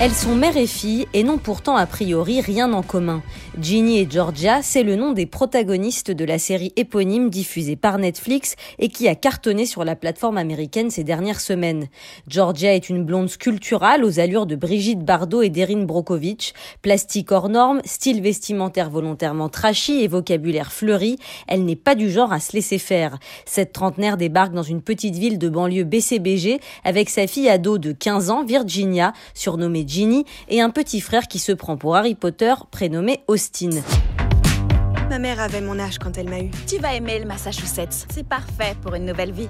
Elles sont mère et fille et n'ont pourtant a priori rien en commun. Ginny et Georgia, c'est le nom des protagonistes de la série éponyme diffusée par Netflix et qui a cartonné sur la plateforme américaine ces dernières semaines. Georgia est une blonde sculpturale aux allures de Brigitte Bardot et d'Erin Brokovich, plastique hors norme, style vestimentaire volontairement trashy et vocabulaire fleuri, elle n'est pas du genre à se laisser faire. Cette trentenaire débarque dans une petite ville de banlieue BCBG avec sa fille ado de 15 ans, Virginia, surnommée Ginny, et un petit frère qui se prend pour Harry Potter, prénommé Austin. Ma mère avait mon âge quand elle m'a eu. Tu vas aimer le Massachusetts. C'est parfait pour une nouvelle vie.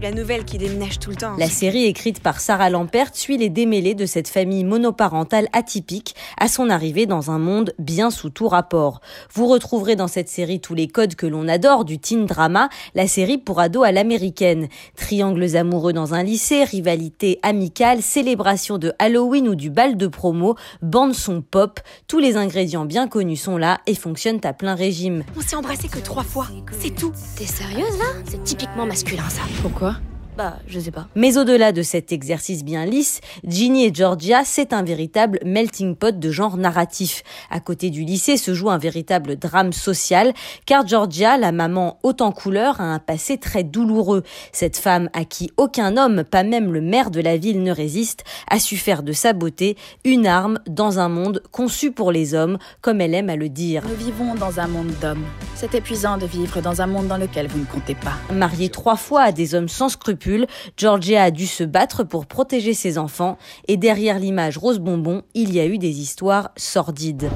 La nouvelle qui déménage tout le temps. La série écrite par Sarah Lampert suit les démêlés de cette famille monoparentale atypique à son arrivée dans un monde bien sous tout rapport. Vous retrouverez dans cette série tous les codes que l'on adore du teen drama, la série pour ados à l'américaine. Triangles amoureux dans un lycée, rivalité amicale, célébration de Halloween ou du bal de promo, bande son pop, tous les ingrédients bien connus sont là et fonctionnent à plein régime. On s'est embrassé que trois fois, c'est tout. T'es sérieuse là? C'est typiquement masculin ça. Pourquoi? Bah, je sais pas. Mais au-delà de cet exercice bien lisse, Ginny et Georgia, c'est un véritable melting pot de genre narratif. À côté du lycée se joue un véritable drame social, car Georgia, la maman haute en couleur, a un passé très douloureux. Cette femme à qui aucun homme, pas même le maire de la ville, ne résiste, a su faire de sa beauté une arme dans un monde conçu pour les hommes, comme elle aime à le dire. Nous vivons dans un monde d'hommes. C'est épuisant de vivre dans un monde dans lequel vous ne comptez pas. Mariée trois fois à des hommes sans scrupules, Georgia a dû se battre pour protéger ses enfants et derrière l'image rose bonbon, il y a eu des histoires sordides.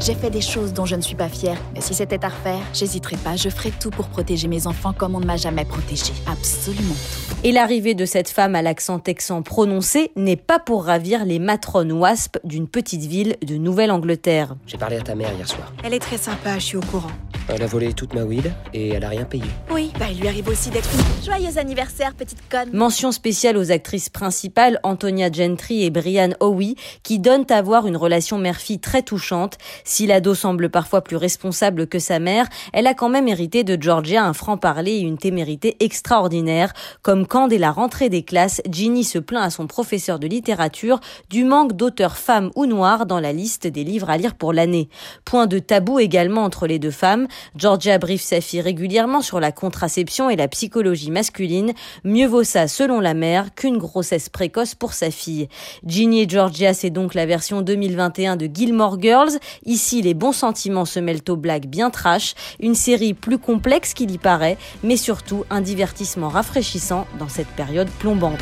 J'ai fait des choses dont je ne suis pas fière, mais si c'était à refaire, j'hésiterais pas, je ferais tout pour protéger mes enfants comme on ne m'a jamais protégé. Absolument tout. Et l'arrivée de cette femme à l'accent texan prononcé n'est pas pour ravir les matrones wasp d'une petite ville de Nouvelle-Angleterre. J'ai parlé à ta mère hier soir. Elle est très sympa, je suis au courant. Elle a volé toute ma weed et elle a rien payé. Oui, bah il lui arrive aussi d'être une... Joyeux anniversaire, petite conne Mention spéciale aux actrices principales Antonia Gentry et Brian Howie qui donnent à voir une relation mère-fille très touchante. Si l'ado semble parfois plus responsable que sa mère, elle a quand même hérité de Georgia un franc-parler et une témérité extraordinaire, comme quand dès la rentrée des classes, Ginny se plaint à son professeur de littérature du manque d'auteurs femmes ou noires dans la liste des livres à lire pour l'année. Point de tabou également entre les deux femmes, Georgia briefe sa fille régulièrement sur la contraception et la psychologie masculine. Mieux vaut ça, selon la mère, qu'une grossesse précoce pour sa fille. Ginny et Georgia, c'est donc la version 2021 de Gilmore Girls. Ici, les bons sentiments se mêlent aux blagues bien trash. Une série plus complexe qu'il y paraît, mais surtout un divertissement rafraîchissant dans cette période plombante.